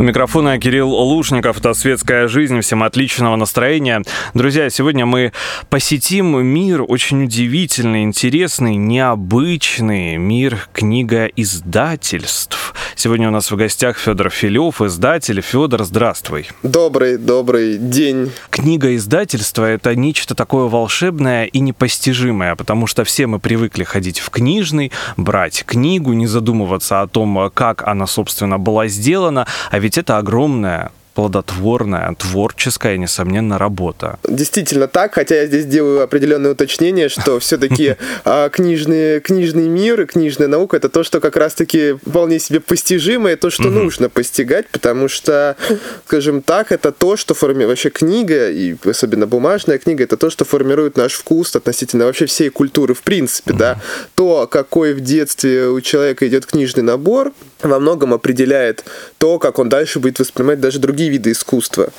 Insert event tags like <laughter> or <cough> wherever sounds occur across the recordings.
У микрофона Кирилл Лушников. Это «Светская жизнь». Всем отличного настроения. Друзья, сегодня мы посетим мир очень удивительный, интересный, необычный. Мир книга-издательств. Сегодня у нас в гостях Федор Филев, издатель. Федор, здравствуй. Добрый, добрый день. Книга-издательство — это нечто такое волшебное и непостижимое, потому что все мы привыкли ходить в книжный, брать книгу, не задумываться о том, как она, собственно, была сделана, а ведь это огромная плодотворная, творческая, несомненно, работа. Действительно так, хотя я здесь делаю определенное уточнение, что <laughs> все-таки а, книжный, книжный мир и книжная наука это то, что как раз-таки вполне себе постижимое, то, что нужно постигать, потому что, скажем так, это то, что формирует вообще книга, и особенно бумажная книга, это то, что формирует наш вкус относительно вообще всей культуры в принципе, да. То, какой в детстве у человека идет книжный набор, во многом определяет то, как он дальше будет воспринимать даже другие виды искусства.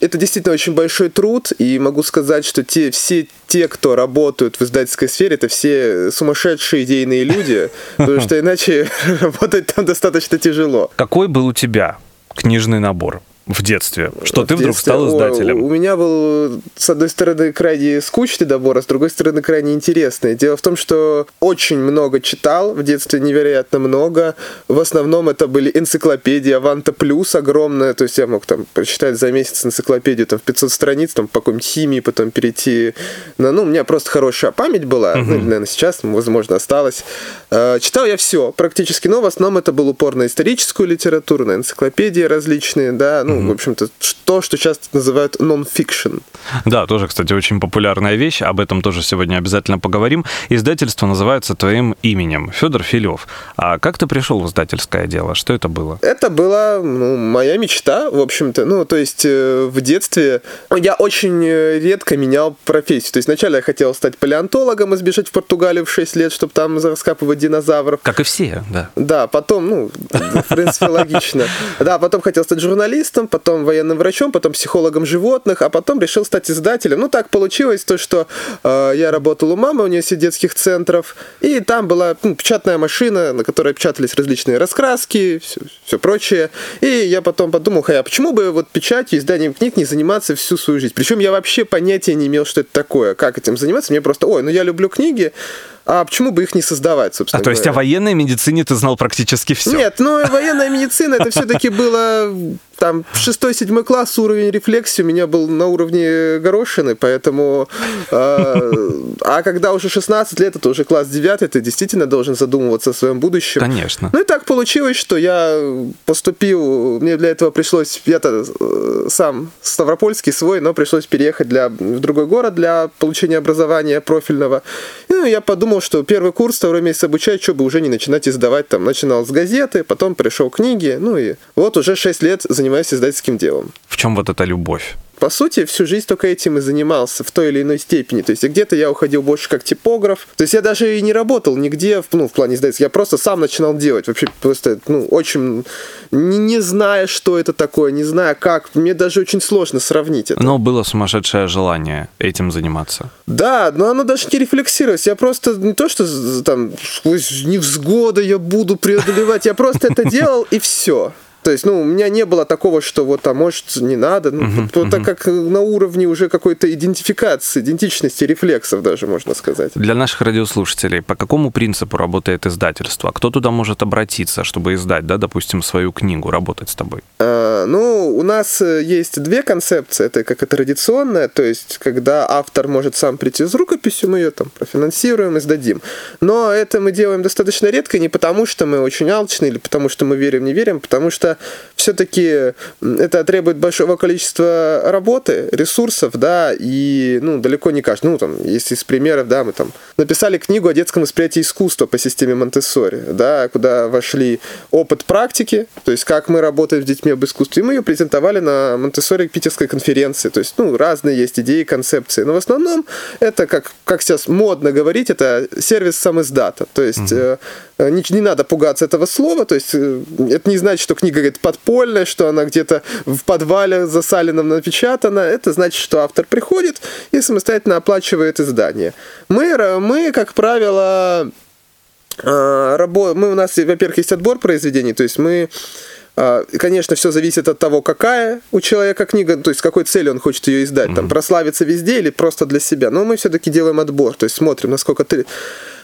Это действительно очень большой труд, и могу сказать, что те, все те, кто работают в издательской сфере, это все сумасшедшие идейные люди, <laughs> потому что иначе <laughs> работать там достаточно тяжело. Какой был у тебя книжный набор? В детстве, что в ты вдруг детстве, стал издателем? О, у меня был, с одной стороны, крайне скучный набор, а с другой стороны, крайне интересный. Дело в том, что очень много читал, в детстве невероятно много. В основном это были энциклопедии, Аванта Плюс огромная, то есть я мог там прочитать за месяц энциклопедию там в 500 страниц, там по какой-нибудь химии, потом перейти на... Ну, у меня просто хорошая память была, uh-huh. ну, наверное, сейчас, возможно, осталось. Э, читал я все практически, но в основном это был упор на историческую литературу, на энциклопедии различные, да, ну, в общем-то, то, что часто называют non-fiction. Да, тоже, кстати, очень популярная вещь. Об этом тоже сегодня обязательно поговорим. Издательство называется твоим именем, Федор Филев. А как ты пришел в издательское дело? Что это было? Это была ну, моя мечта, в общем-то. Ну, то есть э, в детстве я очень э, редко менял профессию. То есть вначале я хотел стать палеонтологом и сбежать в Португалию в 6 лет, чтобы там раскапывать динозавров. Как и все, да. Да, потом, ну, в принципе, логично. <laughs> Да, потом хотел стать журналистом, потом военным врачом, потом психологом животных, а потом решил стать издателем. Ну, так получилось, то, что э, я работал у мамы, у нее сеть детских центров, и там была ну, печатная машина, на которой печатались различные раскраски, все, все прочее. И я потом подумал, а почему бы вот печатью, изданием книг не заниматься всю свою жизнь? Причем я вообще понятия не имел, что это такое, как этим заниматься. Мне просто, ой, ну я люблю книги, а почему бы их не создавать, собственно А то есть говоря. о военной медицине ты знал практически все? Нет, ну <laughs> военная медицина это все-таки было там шестой-седьмой класс уровень рефлексии у меня был на уровне горошины, поэтому... Э, а когда уже 16 лет, это уже класс 9, ты действительно должен задумываться о своем будущем. Конечно. Ну и так получилось, что я поступил, мне для этого пришлось, я-то э, сам ставропольский свой, но пришлось переехать для, в другой город для получения образования профильного. Ну, я подумал, что первый курс, второй месяц обучать, что бы уже не начинать издавать, там, начинал с газеты, потом пришел книги, ну и вот уже 6 лет занимаюсь издательским делом. В чем вот эта любовь? По сути, всю жизнь только этим и занимался в той или иной степени. То есть где-то я уходил больше как типограф. То есть я даже и не работал нигде, ну, в плане издательства. Я просто сам начинал делать. Вообще просто, ну, очень... Не, не зная, что это такое, не зная как. Мне даже очень сложно сравнить это. Но было сумасшедшее желание этим заниматься. Да, но оно даже не рефлексировалось. Я просто не то, что там сквозь невзгоды я буду преодолевать. Я просто это делал, и все. То есть, ну, у меня не было такого, что вот, а может, не надо. Ну, uh-huh, вот, uh-huh. так как на уровне уже какой-то идентификации, идентичности, рефлексов даже, можно сказать. Для наших радиослушателей, по какому принципу работает издательство? Кто туда может обратиться, чтобы издать, да, допустим, свою книгу, работать с тобой? А, ну, у нас э, есть две концепции. Это как и традиционная, то есть, когда автор может сам прийти с рукописью, мы ее там профинансируем и сдадим. Но это мы делаем достаточно редко, не потому что мы очень алчны или потому что мы верим, не верим, потому что все-таки это требует большого количества работы, ресурсов, да, и, ну, далеко не каждый. Ну, там, если из примеров, да, мы там написали книгу о детском восприятии искусства по системе Монтессори, да, куда вошли опыт практики, то есть как мы работаем с детьми об искусстве, и мы ее презентовали на Монтессори питерской конференции, то есть, ну, разные есть идеи, концепции, но в основном это, как, как сейчас модно говорить, это сервис самиздата, то есть mm-hmm. Э, не, не надо пугаться этого слова, то есть э, это не значит, что книга говорит, подпольная, что она где-то в подвале за Салином напечатана. Это значит, что автор приходит и самостоятельно оплачивает издание. Мы, мы как правило, э, мы у нас, во-первых, есть отбор произведений, то есть мы конечно, все зависит от того, какая у человека книга, то есть с какой целью он хочет ее издать, mm-hmm. там прославиться везде или просто для себя. Но мы все-таки делаем отбор, то есть смотрим, насколько ты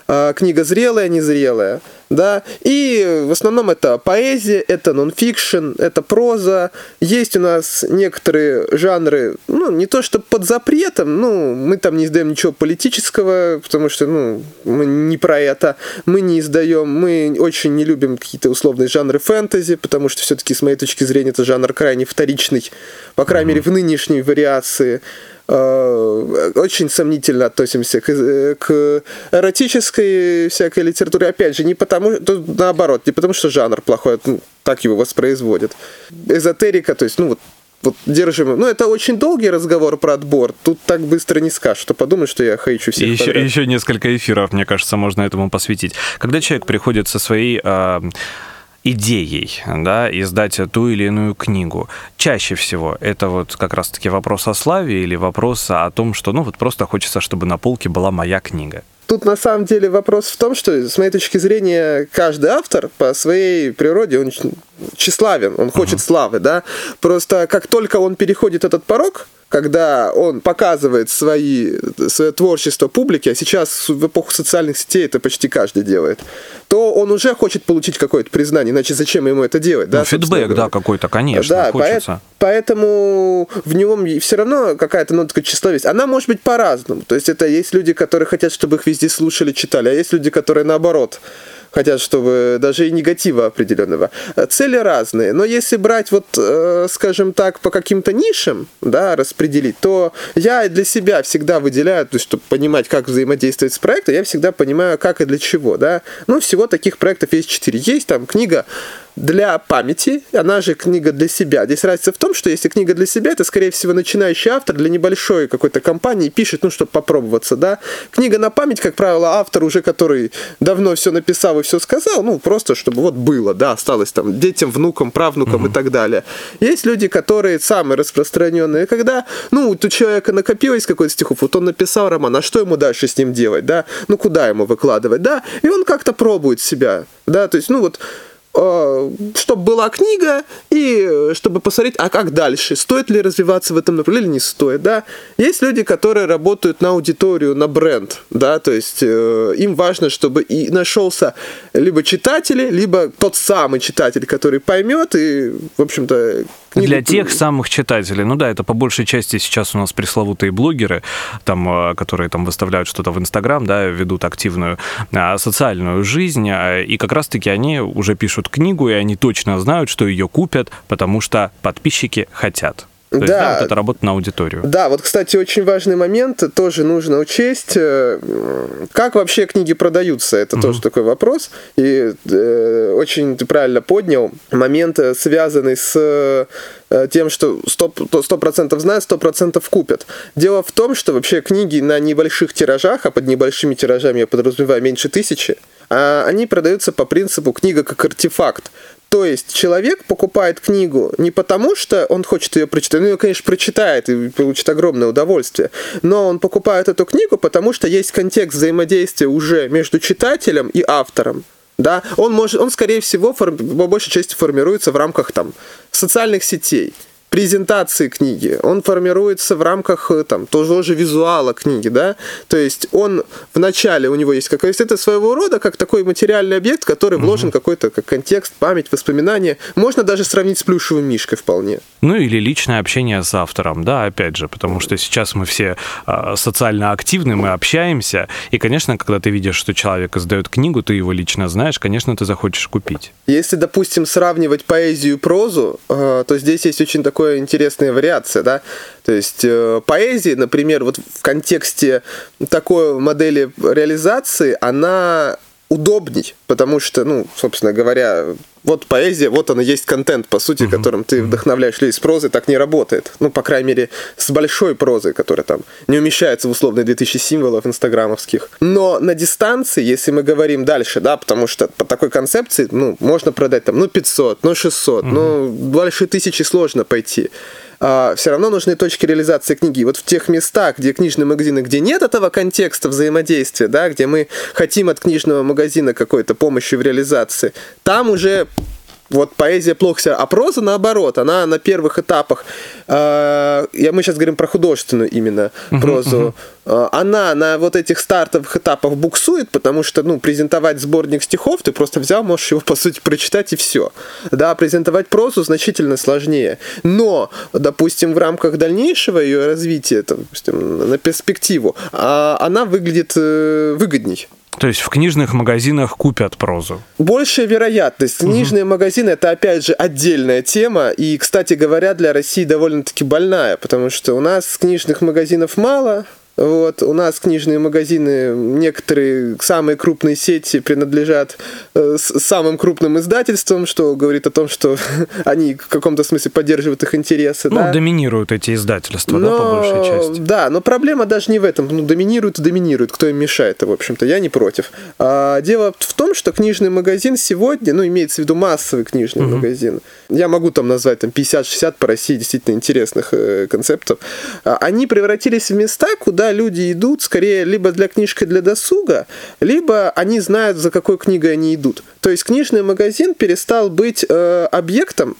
книга зрелая, незрелая, да, и в основном это поэзия, это нонфикшн, это проза, есть у нас некоторые жанры, ну, не то что под запретом, ну, мы там не издаем ничего политического, потому что, ну, мы не про это, мы не издаем, мы очень не любим какие-то условные жанры фэнтези, потому что все-таки, с моей точки зрения, это жанр крайне вторичный, по крайней мере, в нынешней вариации, очень сомнительно относимся к, э, к эротической всякой литературе. Опять же, не потому, наоборот, не потому что жанр плохой, ну, так его воспроизводят. Эзотерика, то есть, ну вот вот держим. Ну, это очень долгий разговор про отбор. Тут так быстро не скажешь, что подумаешь, что я хочу всех еще, еще несколько эфиров, мне кажется, можно этому посвятить. Когда человек приходит со своей э, идеей, да, издать ту или иную книгу. Чаще всего это вот как раз-таки вопрос о славе или вопрос о том, что, ну, вот просто хочется, чтобы на полке была моя книга. Тут на самом деле вопрос в том, что, с моей точки зрения, каждый автор по своей природе, он тщеславен, он хочет uh-huh. славы, да. Просто как только он переходит этот порог, когда он показывает свои, свое творчество публике, а сейчас в эпоху социальных сетей это почти каждый делает, то он уже хочет получить какое-то признание, иначе зачем ему это делать? Ну, да, фидбэк, да, какой-то, конечно, да, хочется. Поэтому в нем все равно какая-то нотка тщеславия. Она может быть по-разному. То есть это есть люди, которые хотят, чтобы их везде слушали, читали, а есть люди, которые наоборот хотят, чтобы даже и негатива определенного. Цели разные, но если брать вот, э, скажем так, по каким-то нишам, да, распределить, то я для себя всегда выделяю, то есть, чтобы понимать, как взаимодействовать с проектом, я всегда понимаю, как и для чего, да. Ну, всего таких проектов есть четыре. Есть там книга для памяти, она же книга для себя. Здесь разница в том, что если книга для себя, это, скорее всего, начинающий автор для небольшой какой-то компании пишет, ну, чтобы попробоваться, да. Книга на память, как правило, автор уже, который давно все написал и все сказал, ну, просто чтобы вот было, да, осталось там детям, внукам, правнукам mm-hmm. и так далее. Есть люди, которые самые распространенные, когда, ну, у человека накопилось какой-то стихов, вот он написал роман, а что ему дальше с ним делать, да, ну, куда ему выкладывать, да, и он как-то пробует себя, да, то есть, ну, вот чтобы была книга и чтобы посмотреть, а как дальше, стоит ли развиваться в этом направлении или не стоит, да. Есть люди, которые работают на аудиторию, на бренд, да, то есть э, им важно, чтобы и нашелся либо читатели, либо тот самый читатель, который поймет и, в общем-то, книгу... Для тех самых читателей. Ну да, это по большей части сейчас у нас пресловутые блогеры, там, э, которые там выставляют что-то в Инстаграм, да, ведут активную а, социальную жизнь, а, и как раз-таки они уже пишут книгу, и они точно знают, что ее купят, потому что подписчики хотят. То есть, да, да, вот это работа на аудиторию. Да, вот, кстати, очень важный момент тоже нужно учесть. Э, как вообще книги продаются? Это угу. тоже такой вопрос. И э, очень ты правильно поднял момент, э, связанный с э, тем, что 100%, 100% знают, 100% купят. Дело в том, что вообще книги на небольших тиражах, а под небольшими тиражами я подразумеваю меньше тысячи, а они продаются по принципу книга как артефакт. То есть человек покупает книгу не потому, что он хочет ее прочитать, ну, ее, конечно, прочитает и получит огромное удовольствие, но он покупает эту книгу, потому что есть контекст взаимодействия уже между читателем и автором. Да, он может, он скорее всего форм, по большей части формируется в рамках там социальных сетей презентации книги, он формируется в рамках э, там, того же визуала книги, да, то есть он в начале у него есть какой-то, это своего рода как такой материальный объект, который вложен угу. какой-то как контекст, память, воспоминания, можно даже сравнить с плюшевым мишкой вполне. Ну или личное общение с автором, да, опять же, потому что сейчас мы все э, социально активны, мы общаемся, и, конечно, когда ты видишь, что человек издает книгу, ты его лично знаешь, конечно, ты захочешь купить. Если, допустим, сравнивать поэзию и прозу, э, то здесь есть очень такой такая интересная вариация, да. То есть э, поэзия, например, вот в контексте такой модели реализации, она удобней, потому что, ну, собственно говоря, вот поэзия, вот она есть контент, по сути, uh-huh. которым ты вдохновляешь людей. С прозой так не работает. Ну, по крайней мере, с большой прозой, которая там не умещается в условные 2000 символов инстаграмовских. Но на дистанции, если мы говорим дальше, да, потому что по такой концепции, ну, можно продать там, ну, 500, ну, 600, uh-huh. ну, больше тысячи сложно пойти а, все равно нужны точки реализации книги. Вот в тех местах, где книжные магазины, где нет этого контекста взаимодействия, да, где мы хотим от книжного магазина какой-то помощи в реализации, там уже вот поэзия плохо себя, а проза наоборот, она на первых этапах, э, я, мы сейчас говорим про художественную именно uh-huh, прозу, uh-huh. она на вот этих стартовых этапах буксует, потому что, ну, презентовать сборник стихов, ты просто взял, можешь его, по сути, прочитать и все. Да, презентовать прозу значительно сложнее. Но, допустим, в рамках дальнейшего ее развития, там, допустим, на перспективу, а, она выглядит э, выгодней. То есть в книжных магазинах купят прозу? Большая вероятность. Книжные угу. магазины это опять же отдельная тема. И, кстати говоря, для России довольно-таки больная, потому что у нас книжных магазинов мало, вот, у нас книжные магазины, некоторые самые крупные сети принадлежат э, самым крупным издательствам, что говорит о том, что <laughs> они в каком-то смысле поддерживают их интересы. Ну, да? доминируют эти издательства, но, да, по большей части. Да, но проблема даже не в этом. Ну, доминируют и доминируют, кто им мешает, в общем-то, я не против. А, дело в том, что книжный магазин сегодня, ну, имеется в виду массовый книжный угу. магазин, я могу там назвать там 50-60 по России действительно интересных э, концептов, а, они превратились в места, куда куда люди идут скорее либо для книжки для досуга, либо они знают, за какой книгой они идут. То есть книжный магазин перестал быть э, объектом,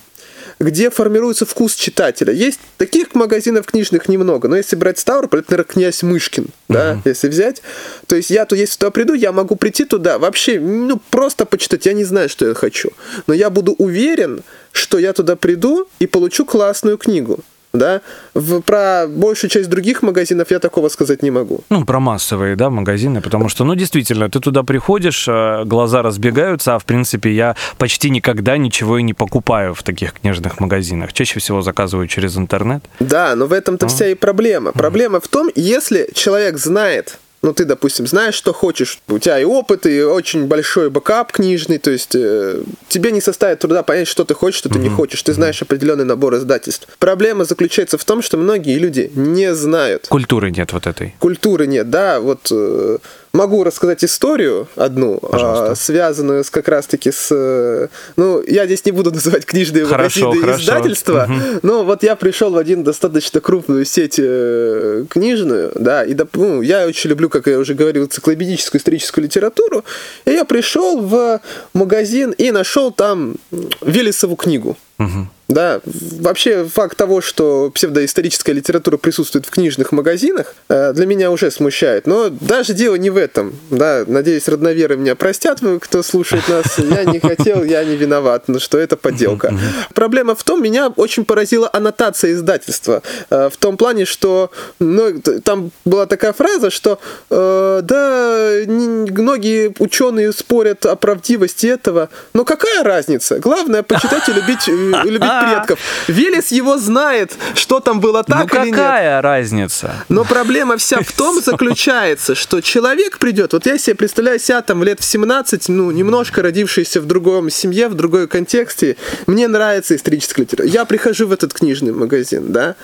где формируется вкус читателя. Есть таких магазинов книжных немного, но если брать Ставрополь, это, наверное, князь Мышкин, да, uh-huh. если взять. То есть я то если туда приду, я могу прийти туда вообще, ну, просто почитать, я не знаю, что я хочу. Но я буду уверен, что я туда приду и получу классную книгу да. В, про большую часть других магазинов я такого сказать не могу. Ну, про массовые, да, магазины, потому что, ну, действительно, ты туда приходишь, э, глаза разбегаются, а, в принципе, я почти никогда ничего и не покупаю в таких книжных магазинах. Чаще всего заказываю через интернет. Да, но в этом-то а? вся и проблема. Проблема в том, если человек знает, ну, ты, допустим, знаешь, что хочешь, у тебя и опыт, и очень большой бэкап книжный, то есть э, тебе не составит труда понять, что ты хочешь, что ты mm-hmm. не хочешь, ты знаешь определенный набор издательств. Проблема заключается в том, что многие люди не знают. Культуры нет вот этой. Культуры нет, да, вот... Э, Могу рассказать историю одну, а, связанную с, как раз-таки с... Ну, я здесь не буду <laughs> называть книжные хорошо, магазины хорошо. издательства, угу. но вот я пришел в один достаточно крупную сеть э, книжную, да, и ну, я очень люблю, как я уже говорил, циклопедическую историческую литературу, и я пришел в магазин и нашел там Велесову книгу. Угу. Да, вообще факт того, что псевдоисторическая литература присутствует в книжных магазинах, э, для меня уже смущает. Но даже дело не в этом. Да, надеюсь, родноверы меня простят, кто слушает нас. Я не хотел, я не виноват, но что это подделка. Проблема в том, меня очень поразила аннотация издательства. Э, в том плане, что ну, там была такая фраза, что э, да, многие ученые спорят о правдивости этого, но какая разница? Главное почитать и любить любить предков. Велес его знает, что там было так ну, или нет. какая разница? Но проблема вся в том <laughs> заключается, что человек придет, вот я себе представляю себя там лет в 17, ну, немножко родившийся в другом семье, в другой контексте, мне нравится историческая литература. Я прихожу в этот книжный магазин, да,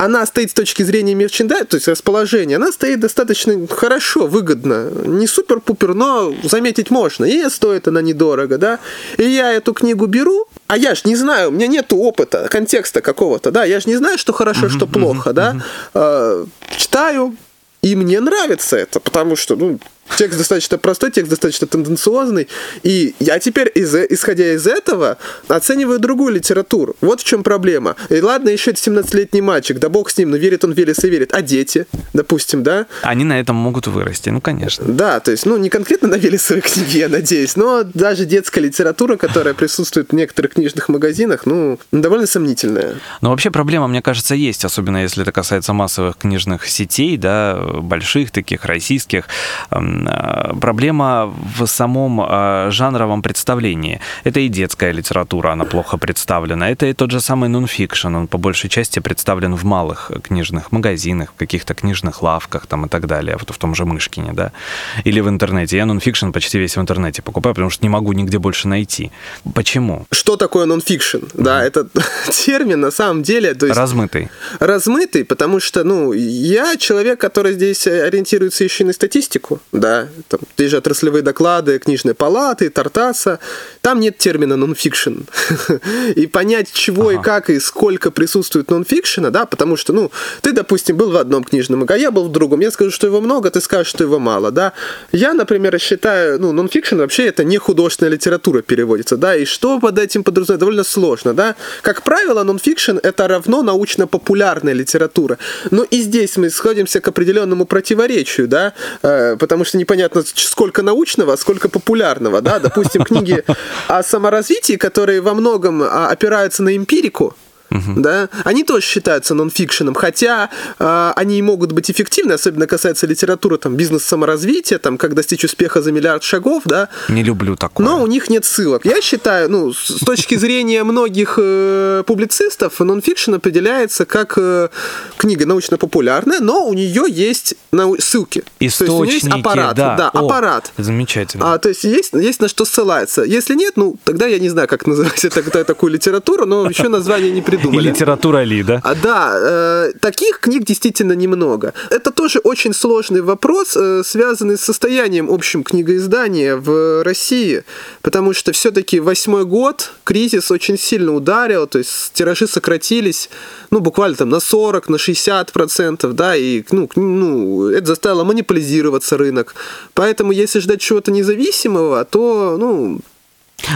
она стоит с точки зрения мерчендайза, то есть расположения, она стоит достаточно хорошо, выгодно. Не супер-пупер, но заметить можно. И стоит она недорого, да. И я эту книгу беру, а я же не знаю, у меня нет опыта, контекста какого-то, да, я же не знаю, что хорошо, что плохо, да. Uh-huh. читаю, и мне нравится это, потому что, ну, Текст достаточно простой, текст достаточно тенденциозный. И я теперь, из, исходя из этого, оцениваю другую литературу. Вот в чем проблема. И ладно, еще это 17-летний мальчик, да бог с ним, но верит он Велес и верит. А дети, допустим, да? Они на этом могут вырасти, ну, конечно. Да, то есть, ну, не конкретно на Велесовой книге, я надеюсь, но даже детская литература, которая присутствует в некоторых книжных магазинах, ну, довольно сомнительная. Но вообще проблема, мне кажется, есть, особенно если это касается массовых книжных сетей, да, больших таких, российских, Э, проблема в самом э, жанровом представлении. Это и детская литература, она плохо представлена. Это и тот же самый нонфикшн, он по большей части представлен в малых книжных магазинах, в каких-то книжных лавках там и так далее, вот в том же Мышкине, да, или в интернете. Я нонфикшн почти весь в интернете покупаю, потому что не могу нигде больше найти. Почему? Что такое нонфикшн? Mm-hmm. Да, это <laughs> термин на самом деле... То есть, размытый. Размытый, потому что, ну, я человек, который здесь ориентируется еще и на статистику, да, да, там, те же отраслевые доклады книжной палаты, Тартаса, там нет термина нонфикшн. <laughs> и понять, чего ага. и как и сколько присутствует нонфикшена, да, потому что, ну, ты, допустим, был в одном книжном, а я был в другом, я скажу, что его много, ты скажешь, что его мало, да. Я, например, считаю, ну, нонфикшн вообще это не художественная литература переводится, да, и что под этим подразумевать, довольно сложно, да. Как правило, нонфикшн это равно научно-популярная литература. Но и здесь мы сходимся к определенному противоречию, да, э, потому что непонятно, сколько научного, а сколько популярного, да. Допустим, книги о саморазвитии, которые во многом а, опираются на эмпирику, угу. да, они тоже считаются нонфикшеном, хотя э, они могут быть эффективны, особенно касается литературы, там, бизнес-саморазвития, там, как достичь успеха за миллиард шагов, да. Не люблю такое. Но у них нет ссылок. Я считаю, ну, с точки зрения многих э, публицистов, нонфикшн определяется как э, книга научно-популярная, но у нее есть нау- ссылки. Источники, то есть у нее есть аппарат. Да, да О, аппарат. Замечательно. А, то есть есть, есть на что ссылается. Если нет, ну, тогда я не знаю, как <laughs> называть это, такую литературу, но еще название не придумал придумали. И литература ли, да? А, да, э, таких книг действительно немного. Это тоже очень сложный вопрос, э, связанный с состоянием общим книгоиздания в России, потому что все-таки восьмой год кризис очень сильно ударил, то есть тиражи сократились, ну, буквально там на 40, на 60 процентов, да, и, ну, ну, это заставило монополизироваться рынок. Поэтому, если ждать чего-то независимого, то, ну,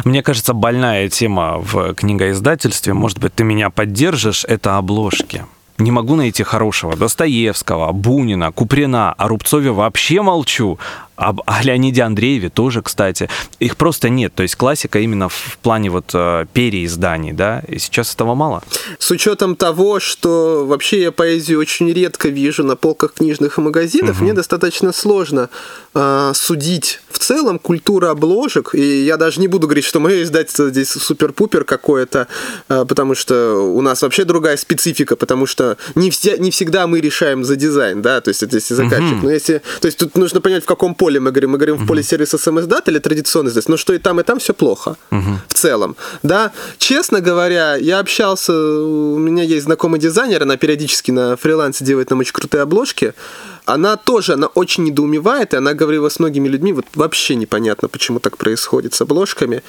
мне кажется, больная тема в книгоиздательстве, может быть, ты меня поддержишь, это обложки. Не могу найти хорошего. Достоевского, Бунина, Куприна, о Рубцове вообще молчу, об, о Леониде Андрееве тоже, кстати. Их просто нет. То есть классика именно в плане вот э, переизданий, да, и сейчас этого мало. С учетом того, что вообще я поэзию очень редко вижу на полках книжных магазинов, угу. мне достаточно сложно э, судить в целом культура обложек. И я даже не буду говорить, что мое издательство здесь супер-пупер какое-то, э, потому что у нас вообще другая специфика, потому что не, вся, не всегда мы решаем за дизайн, да, то есть это если заказчик. Угу. Но если, то есть тут нужно понять, в каком поле мы говорим. Мы говорим в поле сервиса самоиздат или традиционный здесь. Но что и там, и там все плохо в целом. Да, честно говоря, я общался, у меня есть знакомый дизайнер, она периодически на фрилансе делает нам очень крутые обложки она тоже, она очень недоумевает, и она говорила с многими людьми, вот вообще непонятно, почему так происходит с обложками.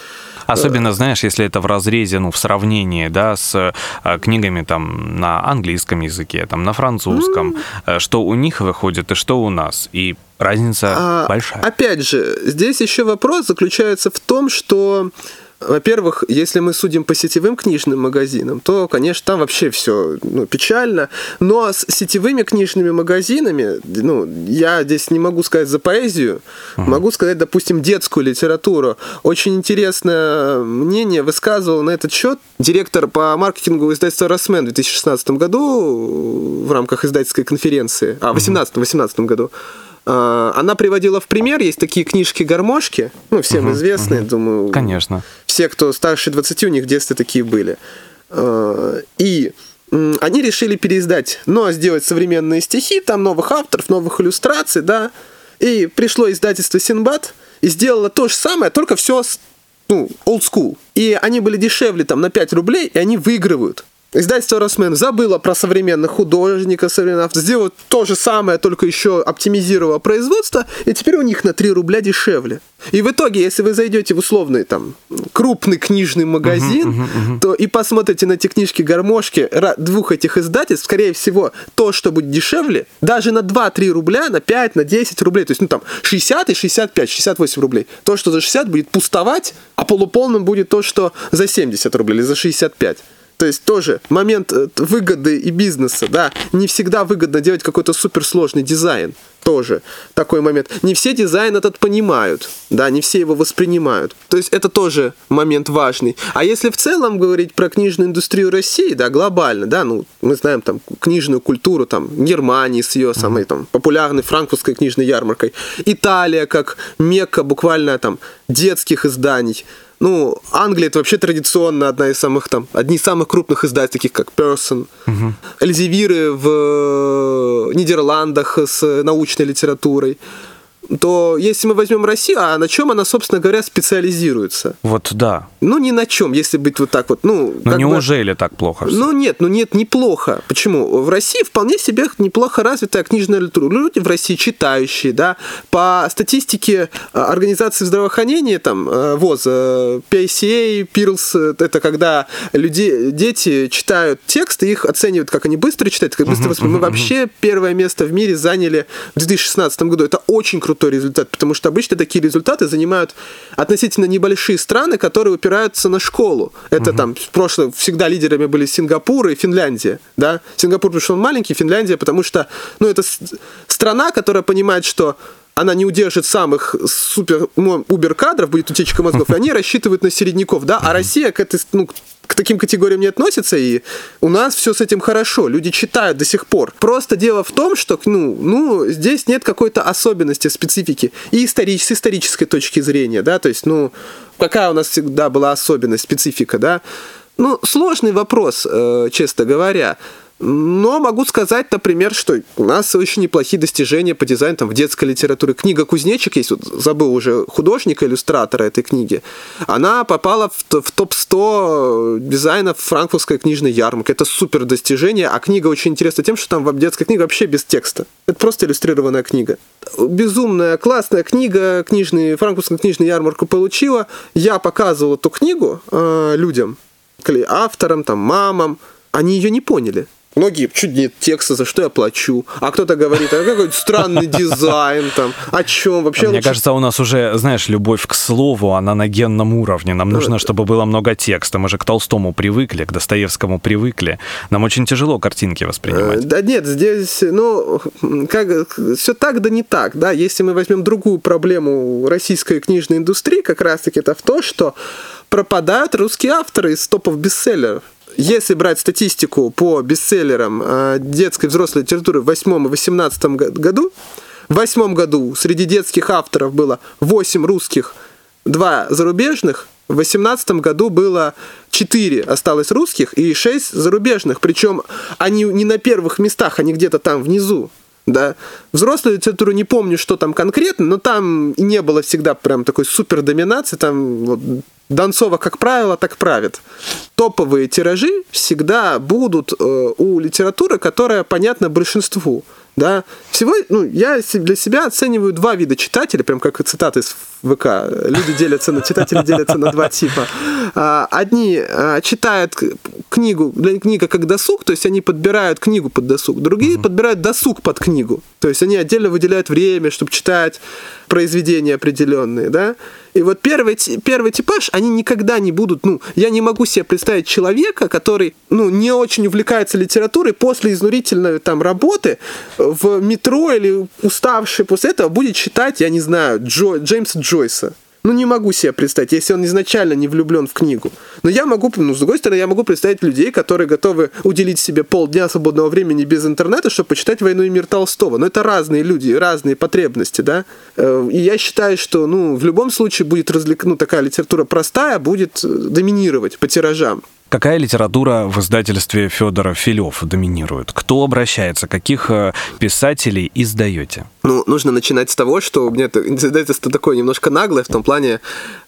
Особенно, знаешь, если это в разрезе, ну, в сравнении, да, с э, книгами там на английском языке, там на французском, mm. что у них выходит и что у нас. И разница а, большая. Опять же, здесь еще вопрос заключается в том, что во-первых, если мы судим по сетевым книжным магазинам, то, конечно, там вообще все ну, печально. Но с сетевыми книжными магазинами, ну, я здесь не могу сказать за поэзию, uh-huh. могу сказать, допустим, детскую литературу. Очень интересное мнение высказывал на этот счет директор по маркетингу издательства «Росмен» в 2016 году в рамках издательской конференции, а, в 2018 году. А, она приводила в пример, есть такие книжки-гармошки, ну, всем угу, известные, угу. думаю. Конечно. Все, кто старше 20, у них в детстве такие были. А, и они решили переиздать, но сделать современные стихи, там новых авторов, новых иллюстраций, да. И пришло издательство Синбад и сделало то же самое, только все ну, old school. И они были дешевле там на 5 рублей, и они выигрывают. Издательство Росмен забыло про современных художников, современных сделало то же самое, только еще оптимизировало производство, и теперь у них на 3 рубля дешевле. И в итоге, если вы зайдете в условный там крупный книжный магазин, uh-huh, uh-huh, uh-huh. то и посмотрите на эти книжки-гармошки двух этих издательств, скорее всего, то, что будет дешевле, даже на 2-3 рубля, на 5, на 10 рублей, то есть, ну там, 60 и 65, 68 рублей. То, что за 60 будет пустовать, а полуполным будет то, что за 70 рублей или за 65. То есть тоже момент э, выгоды и бизнеса, да, не всегда выгодно делать какой-то суперсложный дизайн. Тоже такой момент. Не все дизайн этот понимают, да, не все его воспринимают. То есть это тоже момент важный. А если в целом говорить про книжную индустрию России, да, глобально, да, ну, мы знаем там книжную культуру, там, Германии с ее самой там популярной франкфуртской книжной ярмаркой, Италия как мекка буквально там детских изданий, ну, Англия это вообще традиционно одна из самых там, одни из самых крупных издательств, таких как Person, угу. Эльзевиры в Нидерландах с научной литературой. То если мы возьмем Россию, а на чем она, собственно говоря, специализируется? Вот да. Ну, ни на чем, если быть вот так вот. Ну, Но неужели бы... так плохо? Ну, нет, ну нет, неплохо. Почему? В России вполне себе неплохо развитая книжная литература. Люди в России читающие, да. По статистике а, Организации здравоохранения, там, э, ВОЗ, э, PICA, PIRLS, это когда люди, дети читают тексты, их оценивают, как они быстро читают, как быстро воспринимают. Мы вообще первое место в мире заняли в 2016 году. Это очень крутой результат, потому что обычно такие результаты занимают относительно небольшие страны, которые упираются на школу. Это угу. там в прошлом всегда лидерами были Сингапур и Финляндия, да. Сингапур, потому что он маленький, Финляндия, потому что, ну, это страна, которая понимает, что она не удержит самых супер убер кадров, будет утечка мозгов, и они рассчитывают на середняков, да, а Россия к этой, ну, к таким категориям не относится, и у нас все с этим хорошо, люди читают до сих пор. Просто дело в том, что ну, ну, здесь нет какой-то особенности, специфики, и историч, с исторической точки зрения, да, то есть, ну, какая у нас всегда была особенность, специфика, да, ну, сложный вопрос, э, честно говоря. Но могу сказать, например, что у нас очень неплохие достижения по дизайну там, в детской литературе. Книга «Кузнечик» есть, вот, забыл уже художника, иллюстратора этой книги. Она попала в, в топ-100 дизайнов франкфуртской книжной ярмарки. Это супер достижение, а книга очень интересна тем, что там детская книга вообще без текста. Это просто иллюстрированная книга. Безумная, классная книга, книжный, франкфуртская книжная ярмарка получила. Я показывал эту книгу э, людям, авторам, там, мамам. Они ее не поняли. Многие, чуть нет текста, за что я плачу. А кто-то говорит, а какой странный дизайн там, о чем вообще. Мне лучше... кажется, у нас уже, знаешь, любовь к слову, она на генном уровне. Нам нужно, чтобы было много текста. Мы же к Толстому привыкли, к Достоевскому привыкли. Нам очень тяжело картинки воспринимать. Э, да нет, здесь, ну, как, все так да не так, да. Если мы возьмем другую проблему российской книжной индустрии, как раз-таки это в то, что пропадают русские авторы из топов бестселлеров если брать статистику по бестселлерам э, детской и взрослой литературы в 8 и 18 году, в восьмом году среди детских авторов было 8 русских, 2 зарубежных, в 18 году было 4 осталось русских и 6 зарубежных. Причем они не на первых местах, они где-то там внизу. Да. Взрослую литературу не помню, что там конкретно, но там не было всегда прям такой супер доминации. Там вот, Донцова, как правило, так правит. Топовые тиражи всегда будут э, у литературы, которая понятна большинству. Да? Всего, ну, я для себя оцениваю два вида читателей, прям как цитаты из ВК. Люди делятся на читатели делятся на два типа. А, одни а, читают книгу для книга как досуг, то есть они подбирают книгу под досуг. Другие mm-hmm. подбирают досуг под книгу, то есть они отдельно выделяют время, чтобы читать произведения определенные, да. И вот первый, первый типаж, они никогда не будут, ну, я не могу себе представить человека, который, ну, не очень увлекается литературой, после изнурительной там работы в метро или уставший после этого будет читать, я не знаю, Джо, Джеймса Джойса. Ну, не могу себе представить, если он изначально не влюблен в книгу. Но я могу, ну, с другой стороны, я могу представить людей, которые готовы уделить себе полдня свободного времени без интернета, чтобы почитать «Войну и мир» Толстого. Но это разные люди, разные потребности, да. Э, и я считаю, что, ну, в любом случае будет развлек... ну, такая литература простая, будет э, доминировать по тиражам. Какая литература в издательстве Федора Филев доминирует? Кто обращается? Каких э, писателей издаете? Ну, нужно начинать с того, что у меня это <laughs> издательство такое немножко наглое в том плане,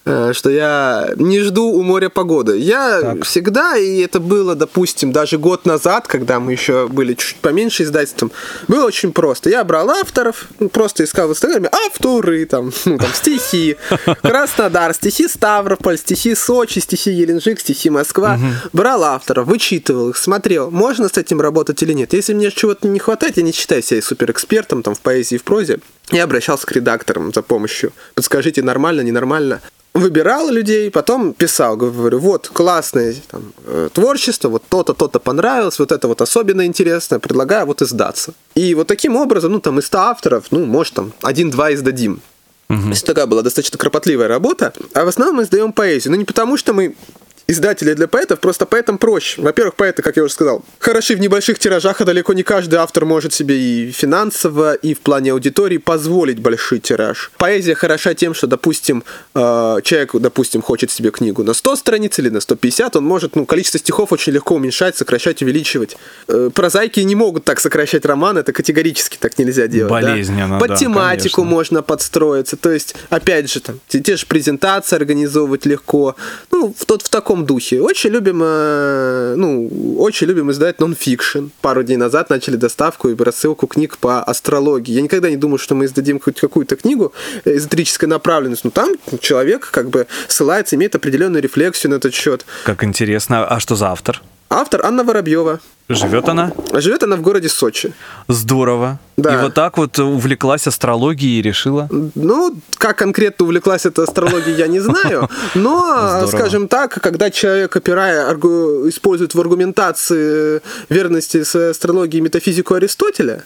э, что я не жду у моря погоды. Я так. всегда, и это было, допустим, даже год назад, когда мы еще были чуть поменьше издательством, было очень просто. Я брал авторов, ну, просто искал в Инстаграме авторы, там, ну, там, стихи, <laughs> Краснодар, стихи Ставрополь, стихи Сочи, стихи Еленджик, стихи Москва. Брал авторов, вычитывал их, смотрел, можно с этим работать или нет. Если мне чего-то не хватает, я не считаю себя суперэкспертом там в поэзии, в прозе, я обращался к редакторам за помощью. Подскажите, нормально, ненормально выбирал людей, потом писал, говорю, вот классное там, э, творчество, вот то-то, то-то понравилось, вот это вот особенно интересно, предлагаю вот издаться. И вот таким образом, ну там из 100 авторов, ну может там один-два издадим. Угу. То есть такая была достаточно кропотливая работа, а в основном мы издаем поэзию. Ну не потому, что мы издателей для поэтов, просто поэтам проще. Во-первых, поэты, как я уже сказал, хороши в небольших тиражах, а далеко не каждый автор может себе и финансово, и в плане аудитории позволить большой тираж. Поэзия хороша тем, что, допустим, э, человек, допустим, хочет себе книгу на 100 страниц или на 150, он может, ну, количество стихов очень легко уменьшать, сокращать, увеличивать. Э, прозаики не могут так сокращать роман, это категорически так нельзя делать. Болезненно, да? Под да, тематику конечно. можно подстроиться. То есть, опять же, там, те, те же презентации организовывать легко. Ну, в, тот, в таком духе. Очень любим, э, ну, очень любим издать нон-фикшн. Пару дней назад начали доставку и рассылку книг по астрологии. Я никогда не думал, что мы издадим хоть какую-то книгу э, эзотерической направленности. Но там человек как бы ссылается, имеет определенную рефлексию на этот счет. Как интересно. А что за автор? Автор Анна Воробьева. Живет она? Живет она в городе Сочи. Здорово. Да. И вот так вот увлеклась астрологией и решила. Ну, как конкретно увлеклась этой астрологией, я не знаю. <laughs> Но, Здорово. скажем так, когда человек, опирая, аргу- использует в аргументации верности с астрологией метафизику Аристотеля,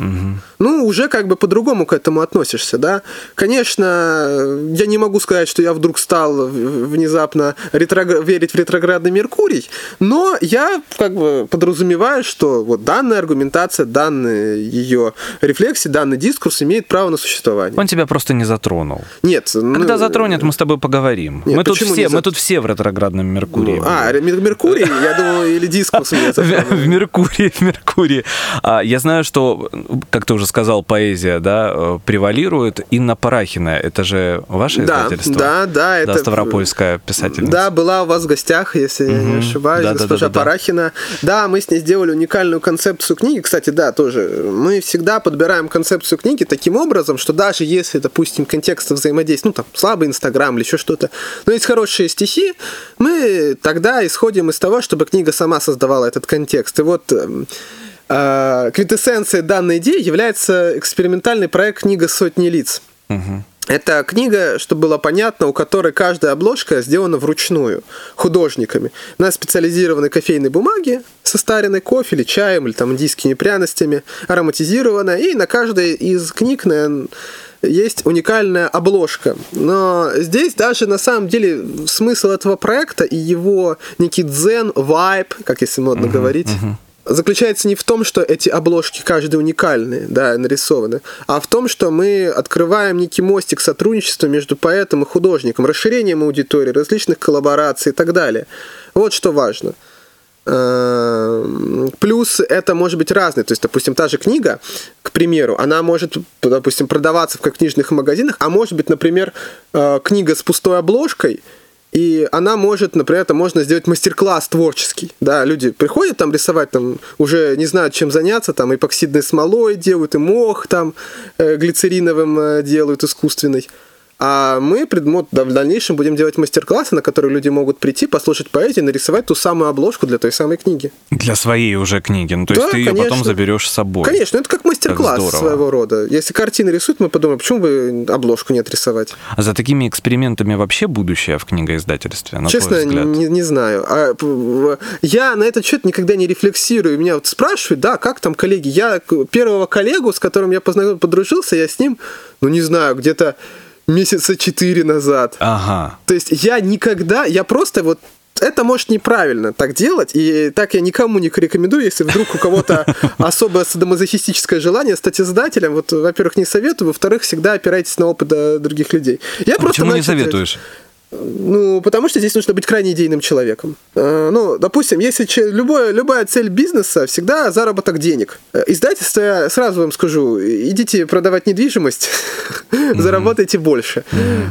ну, уже как бы по-другому к этому относишься, да. Конечно, я не могу сказать, что я вдруг стал внезапно ретрогра- верить в ретроградный Меркурий, но я как бы подразумеваю, что вот данная аргументация, данная ее рефлексия, данный дискурс имеет право на существование. Он тебя просто не затронул. Нет. ну, Когда затронет, мы с тобой поговорим. Нет, мы, тут все, не мы тут все в ретроградном Меркурии. ну, А, Мер- Меркурий, я думал, или дискус меня <laughs> В Меркурии, в Меркурии. А, я знаю, что, как ты уже сказал, поэзия, да, э, превалирует. Инна Парахина, это же ваше Да, издательство? да, да, это- Да, ставропольская писательница. Да, была у вас в гостях, если я не ошибаюсь, госпожа. Парахина. Да, мы с ней сделали уникальную концепцию книги. Кстати, да, тоже. Мы всегда подбираем концепцию книги таким образом, что даже если, допустим, контекст взаимодействия, ну, там, слабый Инстаграм или еще что-то, но есть хорошие стихи, мы тогда исходим из того, чтобы книга сама создавала этот контекст. И вот эм, э, квинтэссенцией данной идеи является экспериментальный проект «Книга сотни лиц». Мгм. Это книга, чтобы было понятно, у которой каждая обложка сделана вручную художниками на специализированной кофейной бумаге со старенной кофе или чаем, или там индийскими пряностями, ароматизированная, и на каждой из книг наверно, есть уникальная обложка. Но здесь даже на самом деле смысл этого проекта и его некий дзен, вайб, как если модно говорить, заключается не в том, что эти обложки каждый уникальные, да, нарисованы, а в том, что мы открываем некий мостик сотрудничества между поэтом и художником, расширением аудитории, различных коллабораций и так далее. Вот что важно. Эм, Плюс это может быть разное. То есть, допустим, та же книга, к примеру, она может, допустим, продаваться в книжных магазинах, а может быть, например, э, книга с пустой обложкой, и она может, например, это можно сделать мастер-класс творческий. Да, люди приходят там рисовать, там уже не знают, чем заняться, там эпоксидной смолой делают, и мох там э, глицериновым э, делают искусственный. А мы предмет, да, в дальнейшем будем делать мастер-классы, на которые люди могут прийти, послушать поэзию, нарисовать ту самую обложку для той самой книги. Для своей уже книги. Ну, то есть Да, ты ее потом конечно. заберешь с собой. Конечно, это как мастер-класс своего рода. Если картины рисуют, мы подумаем, почему бы обложку не отрисовать? А за такими экспериментами вообще будущее в книгоиздательстве, на Честно, не, не знаю. А, я на этот счет никогда не рефлексирую. Меня вот спрашивают, да, как там коллеги? Я первого коллегу, с которым я познакомился, подружился, я с ним, ну не знаю, где-то месяца четыре назад. Ага. То есть я никогда, я просто вот это может неправильно так делать, и так я никому не рекомендую, если вдруг у кого-то <laughs> особое садомазохистическое желание стать издателем, вот, во-первых, не советую, во-вторых, всегда опирайтесь на опыт э, других людей. Я А просто почему не начал делать- советуешь? Ну, потому что здесь нужно быть крайне идейным человеком. Э, Ну, допустим, если любое, любая цель бизнеса всегда заработок денег. Э, Издательство, я сразу вам скажу, идите продавать недвижимость, <laughs> заработайте больше.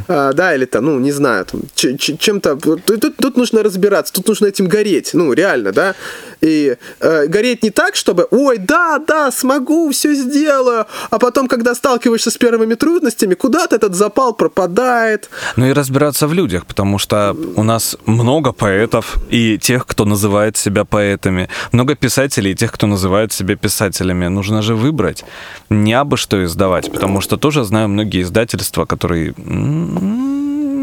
А, Да, или там, ну, не знаю, там, чем-то... тут- тут нужно разбираться, тут нужно этим гореть, ну, реально, да. И э, гореть не так, чтобы, ой, да, да, смогу, все сделаю, а потом, когда сталкиваешься с первыми трудностями, куда-то этот запал пропадает, Ну и разбираться в людях, потому что у нас много поэтов и тех, кто называет себя поэтами, много писателей и тех, кто называет себя писателями. Нужно же выбрать, не абы что издавать, потому что тоже знаю многие издательства, которые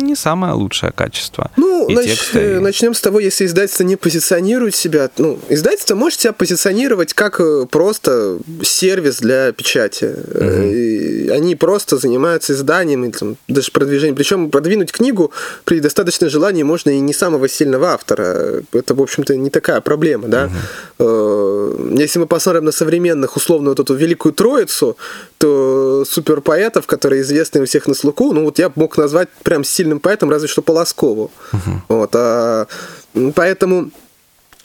не самое лучшее качество. Ну, нач... тексты, и... начнем с того, если издательство не позиционирует себя. Ну, издательство может себя позиционировать как э, просто сервис для печати. Угу. они просто занимаются изданием и там, даже продвижением. Причем продвинуть книгу при достаточном желании можно и не самого сильного автора. Это, в общем-то, не такая проблема, да. Угу. Если мы посмотрим на современных, условно, вот эту великую троицу, то суперпоэтов, которые известны у всех на слуху, ну вот я мог назвать прям сильным поэтом, разве что Полоскову. Угу. Вот, а, поэтому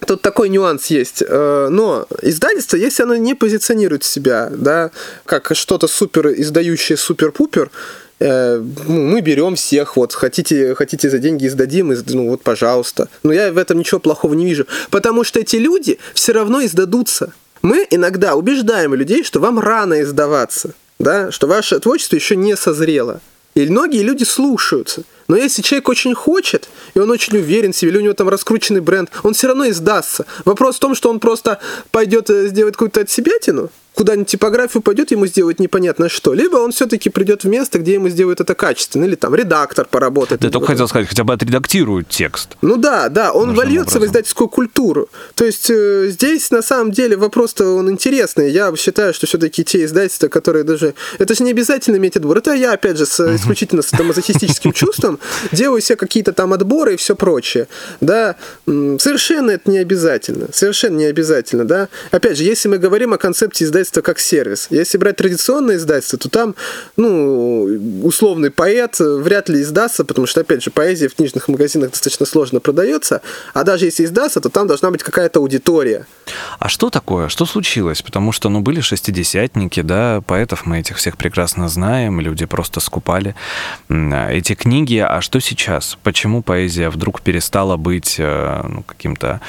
Тут такой нюанс есть. Э, но издательство, если оно не позиционирует себя, да, как что-то супер издающее супер-пупер, э, ну, мы берем всех, вот, хотите, хотите за деньги издадим, ну вот, пожалуйста. Но я в этом ничего плохого не вижу. Потому что эти люди все равно издадутся. Мы иногда убеждаем людей, что вам рано издаваться, да, что ваше творчество еще не созрело. И многие люди слушаются. Но если человек очень хочет, и он очень уверен в себе, или у него там раскрученный бренд, он все равно издастся. Вопрос в том, что он просто пойдет э, сделать какую-то отсебятину, куда-нибудь типографию пойдет, ему сделать непонятно что. Либо он все-таки придет в место, где ему сделают это качественно, или там редактор поработает. Ты только хотел сказать, хотя бы отредактирует текст. Ну да, да, он вольется образом. в издательскую культуру. То есть э, здесь на самом деле вопрос-то он интересный. Я считаю, что все-таки те издательства, которые даже... Это же не обязательно иметь отбор. Это я, опять же, с, исключительно с мазохистическим чувством <laughs> делаю себе какие-то там отборы и все прочее. Да, совершенно это не обязательно. Совершенно не обязательно, да. Опять же, если мы говорим о концепции издательства издательство как сервис. Если брать традиционное издательство, то там, ну, условный поэт вряд ли издастся, потому что, опять же, поэзия в книжных магазинах достаточно сложно продается, а даже если издастся, то там должна быть какая-то аудитория. А что такое? Что случилось? Потому что, ну, были шестидесятники, да, поэтов мы этих всех прекрасно знаем, люди просто скупали эти книги. А что сейчас? Почему поэзия вдруг перестала быть э, ну, каким-то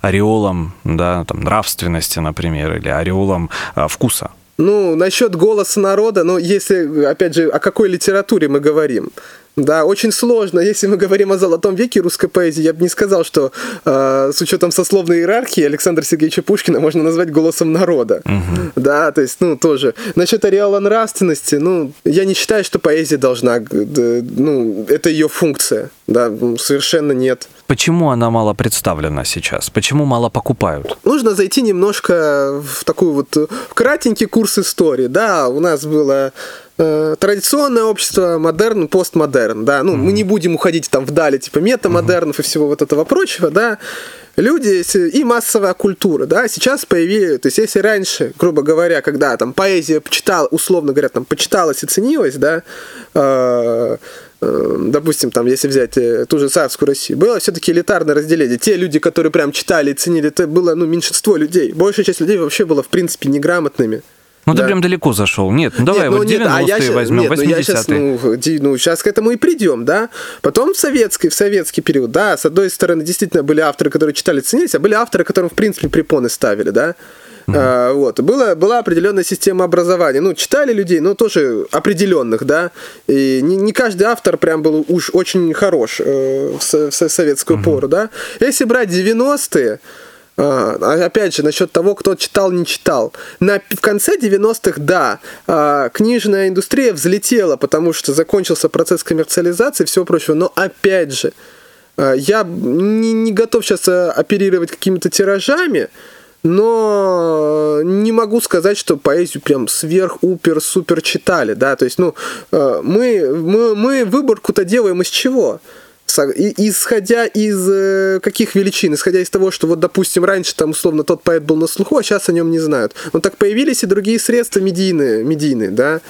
ореолом да, там, нравственности, например, или ореолом а, вкуса. Ну, насчет голоса народа, ну, если, опять же, о какой литературе мы говорим? Да, очень сложно. Если мы говорим о золотом веке русской поэзии, я бы не сказал, что э, с учетом сословной иерархии Александра Сергеевича Пушкина можно назвать голосом народа. Угу. Да, то есть, ну, тоже. Насчет ареала нравственности, ну, я не считаю, что поэзия должна, ну, это ее функция. Да, совершенно нет. Почему она мало представлена сейчас? Почему мало покупают? Нужно зайти немножко в такой вот кратенький курс истории. Да, у нас было э, традиционное общество, модерн, постмодерн, да, ну, mm-hmm. мы не будем уходить там вдали, типа метамодернов mm-hmm. и всего вот этого прочего, да, люди и массовая культура, да, сейчас появились, то есть если раньше, грубо говоря, когда там поэзия почитала, условно говоря, там почиталась и ценилась, да, э, Э, допустим, там, если взять э, ту же царскую Россию, было все-таки элитарное разделение. Те люди, которые прям читали и ценили, это было ну, меньшинство людей. Большая часть людей вообще была, в принципе, неграмотными. Ну, да. ты прям далеко зашел. Нет, ну давай, нет, ну, вот 90-е а я возьмем, нет, 80-е. Ну, я сейчас, ну, ну, сейчас к этому и придем, да. Потом в советский, в советский период, да, с одной стороны, действительно были авторы, которые читали, ценились, а были авторы, которым, в принципе, препоны ставили, да. А, вот. Была, была определенная система образования. Ну, читали людей, но тоже определенных, да. И не, не каждый автор прям был уж очень хорош э, в, в советскую пору, да. Если брать 90-е, а, опять же, насчет того, кто читал, не читал. На, в конце 90-х, да, а, книжная индустрия взлетела, потому что закончился процесс коммерциализации и всего прочего. Но опять же, а, я не, не готов сейчас э, оперировать какими-то тиражами, но не могу сказать, что поэзию прям сверх, упер, супер читали, да, то есть, ну, э, мы, мы, мы выборку-то делаем из чего? Исходя из э, каких величин? Исходя из того, что вот, допустим, раньше там условно тот поэт был на слуху, а сейчас о нем не знают. Но так появились и другие средства медийные, медийные да?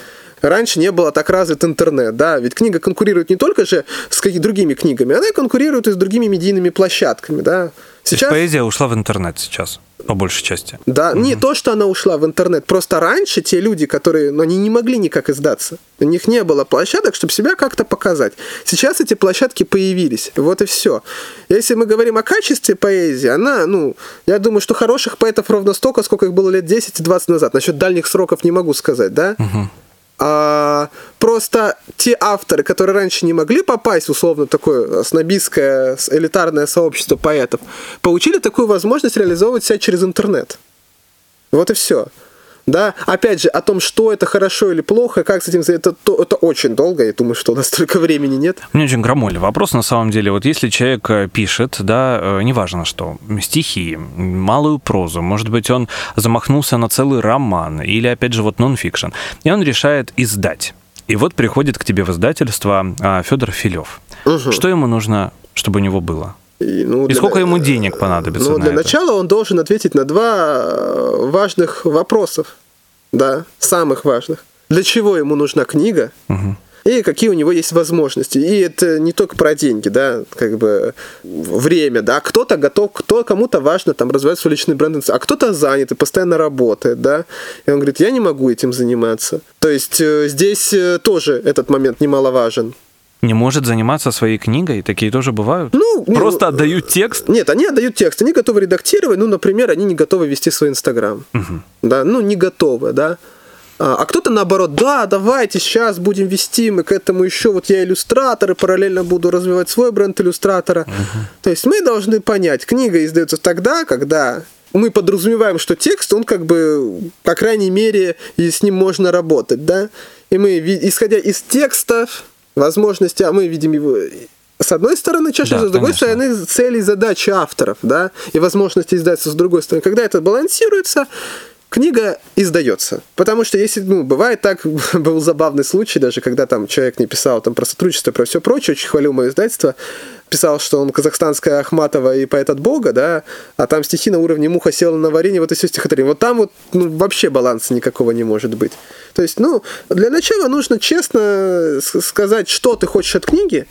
Раньше не было так развит интернет, да, ведь книга конкурирует не только же с какими другими книгами, она и конкурирует и с другими медийными площадками, да. Сейчас... поэзия ушла в интернет сейчас по большей части. Да, угу. не то, что она ушла в интернет, просто раньше те люди, которые, ну, они не могли никак издаться. У них не было площадок, чтобы себя как-то показать. Сейчас эти площадки появились, вот и все. Если мы говорим о качестве поэзии, она, ну, я думаю, что хороших поэтов ровно столько, сколько их было лет 10 и 20 назад. Насчет дальних сроков не могу сказать, да? Угу. А, просто те авторы, которые раньше не могли попасть условно такое снобистское элитарное сообщество поэтов, получили такую возможность реализовывать себя через интернет. Вот и все. Да, опять же, о том, что это хорошо или плохо, как с этим, это, это очень долго, я думаю, что у нас <laughs> столько времени нет. Мне очень громоли вопрос, на самом деле, вот если человек э, пишет, да, э, неважно что, стихи, малую прозу, может быть, он замахнулся на целый роман, или, опять же, вот нон-фикшн, и он решает издать. И вот приходит к тебе в издательство а, Федор Филев. Угу. Что ему нужно, чтобы у него было? И, ну, и для, сколько ему денег понадобится? Ну, на для это? начала он должен ответить на два э, важных вопросов. Да, самых важных. Для чего ему нужна книга? Угу и какие у него есть возможности. И это не только про деньги, да, как бы время, да, кто-то готов, кто кому-то важно там развивать свой личный бренд, а кто-то занят и постоянно работает, да, и он говорит, я не могу этим заниматься. То есть э, здесь э, тоже этот момент немаловажен не может заниматься своей книгой? Такие тоже бывают? Ну, Просто ну, отдают текст? Нет, они отдают текст. Они готовы редактировать. Ну, например, они не готовы вести свой Инстаграм. Угу. Да, ну, не готовы, да. А, а кто-то наоборот, да, давайте сейчас будем вести, мы к этому еще, вот я иллюстратор, и параллельно буду развивать свой бренд иллюстратора. Угу. То есть мы должны понять, книга издается тогда, когда мы подразумеваем, что текст, он как бы, по крайней мере, и с ним можно работать, да? И мы, исходя из текстов, возможности, а мы видим его с одной стороны чаще да, с другой конечно. стороны цели и задачи авторов, да, и возможности издаться с другой стороны. Когда это балансируется, книга издается. Потому что если, ну, бывает так, <laughs> был забавный случай, даже когда там человек не писал там про сотрудничество, про все прочее, очень хвалил мое издательство, писал, что он казахстанская Ахматова и поэт от Бога, да, а там стихи на уровне муха села на варенье, вот и все стихотворение. Вот там вот ну, вообще баланса никакого не может быть. То есть, ну, для начала нужно честно сказать, что ты хочешь от книги,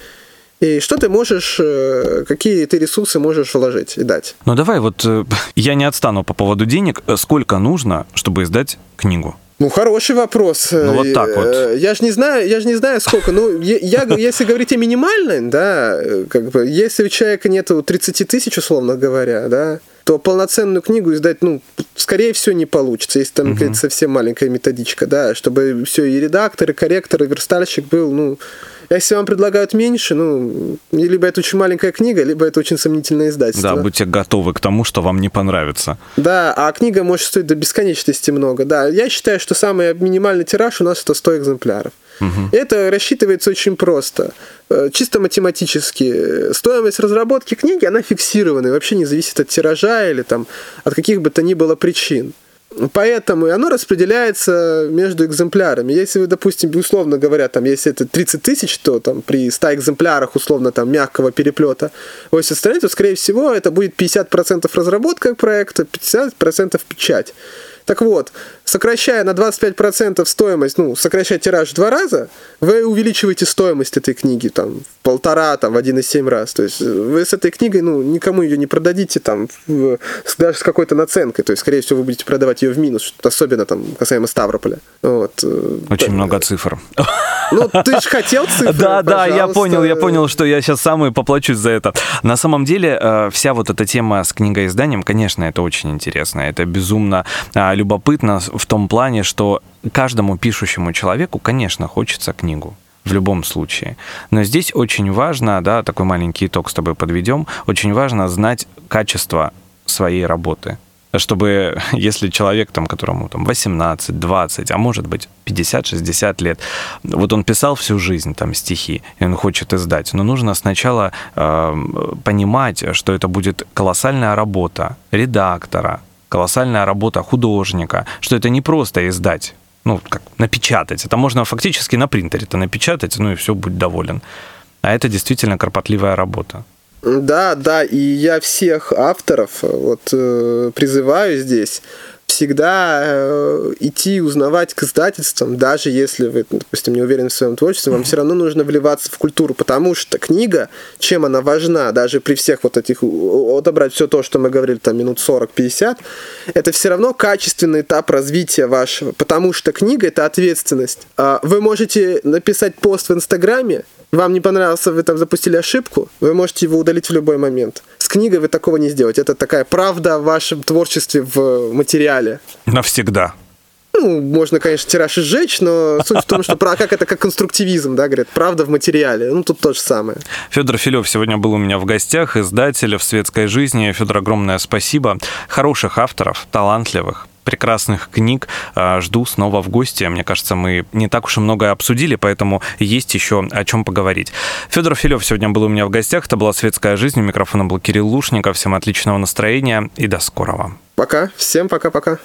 и что ты можешь, э, какие ты ресурсы можешь вложить и дать? Ну давай, вот э, <laughs> я не отстану по поводу денег. Сколько нужно, чтобы издать книгу? Ну, хороший вопрос. Ну, вот так вот. Э, я же не знаю, я же не знаю, сколько. Ну, я, если говорить о минимальной, да, как бы, если у человека нету 30 тысяч, условно говоря, да, то полноценную книгу издать, ну, скорее всего, не получится, если там угу. какая-то совсем маленькая методичка, да, чтобы все и редактор, и корректор, и верстальщик был, ну, если вам предлагают меньше, ну, либо это очень маленькая книга, либо это очень сомнительное издательство. Да, будьте готовы к тому, что вам не понравится. Да, а книга может стоить до бесконечности много. Да, я считаю, что самый минимальный тираж у нас это 100 экземпляров. Угу. Это рассчитывается очень просто. Э, чисто математически. Стоимость разработки книги, она фиксирована и вообще не зависит от тиража или там, от каких бы то ни было причин. Поэтому и оно распределяется между экземплярами. Если вы, допустим, условно говоря, там, если это 30 тысяч, то там при 100 экземплярах условно там мягкого переплета 80 страниц, то, скорее всего, это будет 50% разработка проекта, 50% печать. Так вот, сокращая на 25% стоимость, ну, сокращая тираж в два раза, вы увеличиваете стоимость этой книги там в полтора, там, в 1,7 раз. То есть вы с этой книгой, ну, никому ее не продадите там в, даже с какой-то наценкой. То есть, скорее всего, вы будете продавать ее в минус, особенно там касаемо Ставрополя. Вот. Э, Очень да. много цифр. Ну, ты же хотел цифры, <laughs> Да, да, я понял, я понял, что я сейчас сам и поплачусь за это. На самом деле, э, вся вот эта тема с книгоизданием, конечно, это очень интересно. Это безумно а, любопытно в том плане, что каждому пишущему человеку, конечно, хочется книгу в любом случае. Но здесь очень важно, да, такой маленький итог с тобой подведем, очень важно знать качество своей работы чтобы <laughs> если человек, там, которому там 18, 20, а может быть 50-60 лет, вот он писал всю жизнь там стихи, и он хочет издать, но нужно сначала э, понимать, что это будет колоссальная работа редактора, колоссальная работа художника, что это не просто издать, ну, как напечатать. Это можно фактически на принтере это напечатать, ну и все, будь доволен. А это действительно кропотливая работа. Да, да, и я всех авторов вот э, призываю здесь всегда э, идти узнавать к издательствам, даже если вы, допустим, не уверены в своем творчестве, вам все равно нужно вливаться в культуру, потому что книга, чем она важна, даже при всех вот этих, отобрать все то, что мы говорили, там, минут 40-50, это все равно качественный этап развития вашего, потому что книга — это ответственность. А вы можете написать пост в Инстаграме, вам не понравился, вы там запустили ошибку, вы можете его удалить в любой момент. С книгой вы такого не сделаете. Это такая правда в вашем творчестве в материале. Навсегда. Ну, можно, конечно, тираж сжечь, но суть в том, что про как это как конструктивизм, да, говорят, правда в материале. Ну, тут то же самое. Федор Филев сегодня был у меня в гостях, издатель в светской жизни. Федор, огромное спасибо. Хороших авторов, талантливых, прекрасных книг. А, жду снова в гости. Мне кажется, мы не так уж и многое обсудили, поэтому есть еще о чем поговорить. Федор Филев сегодня был у меня в гостях. Это была «Светская жизнь». У микрофона был Кирилл Лушников. Всем отличного настроения и до скорого. Пока. Всем пока-пока.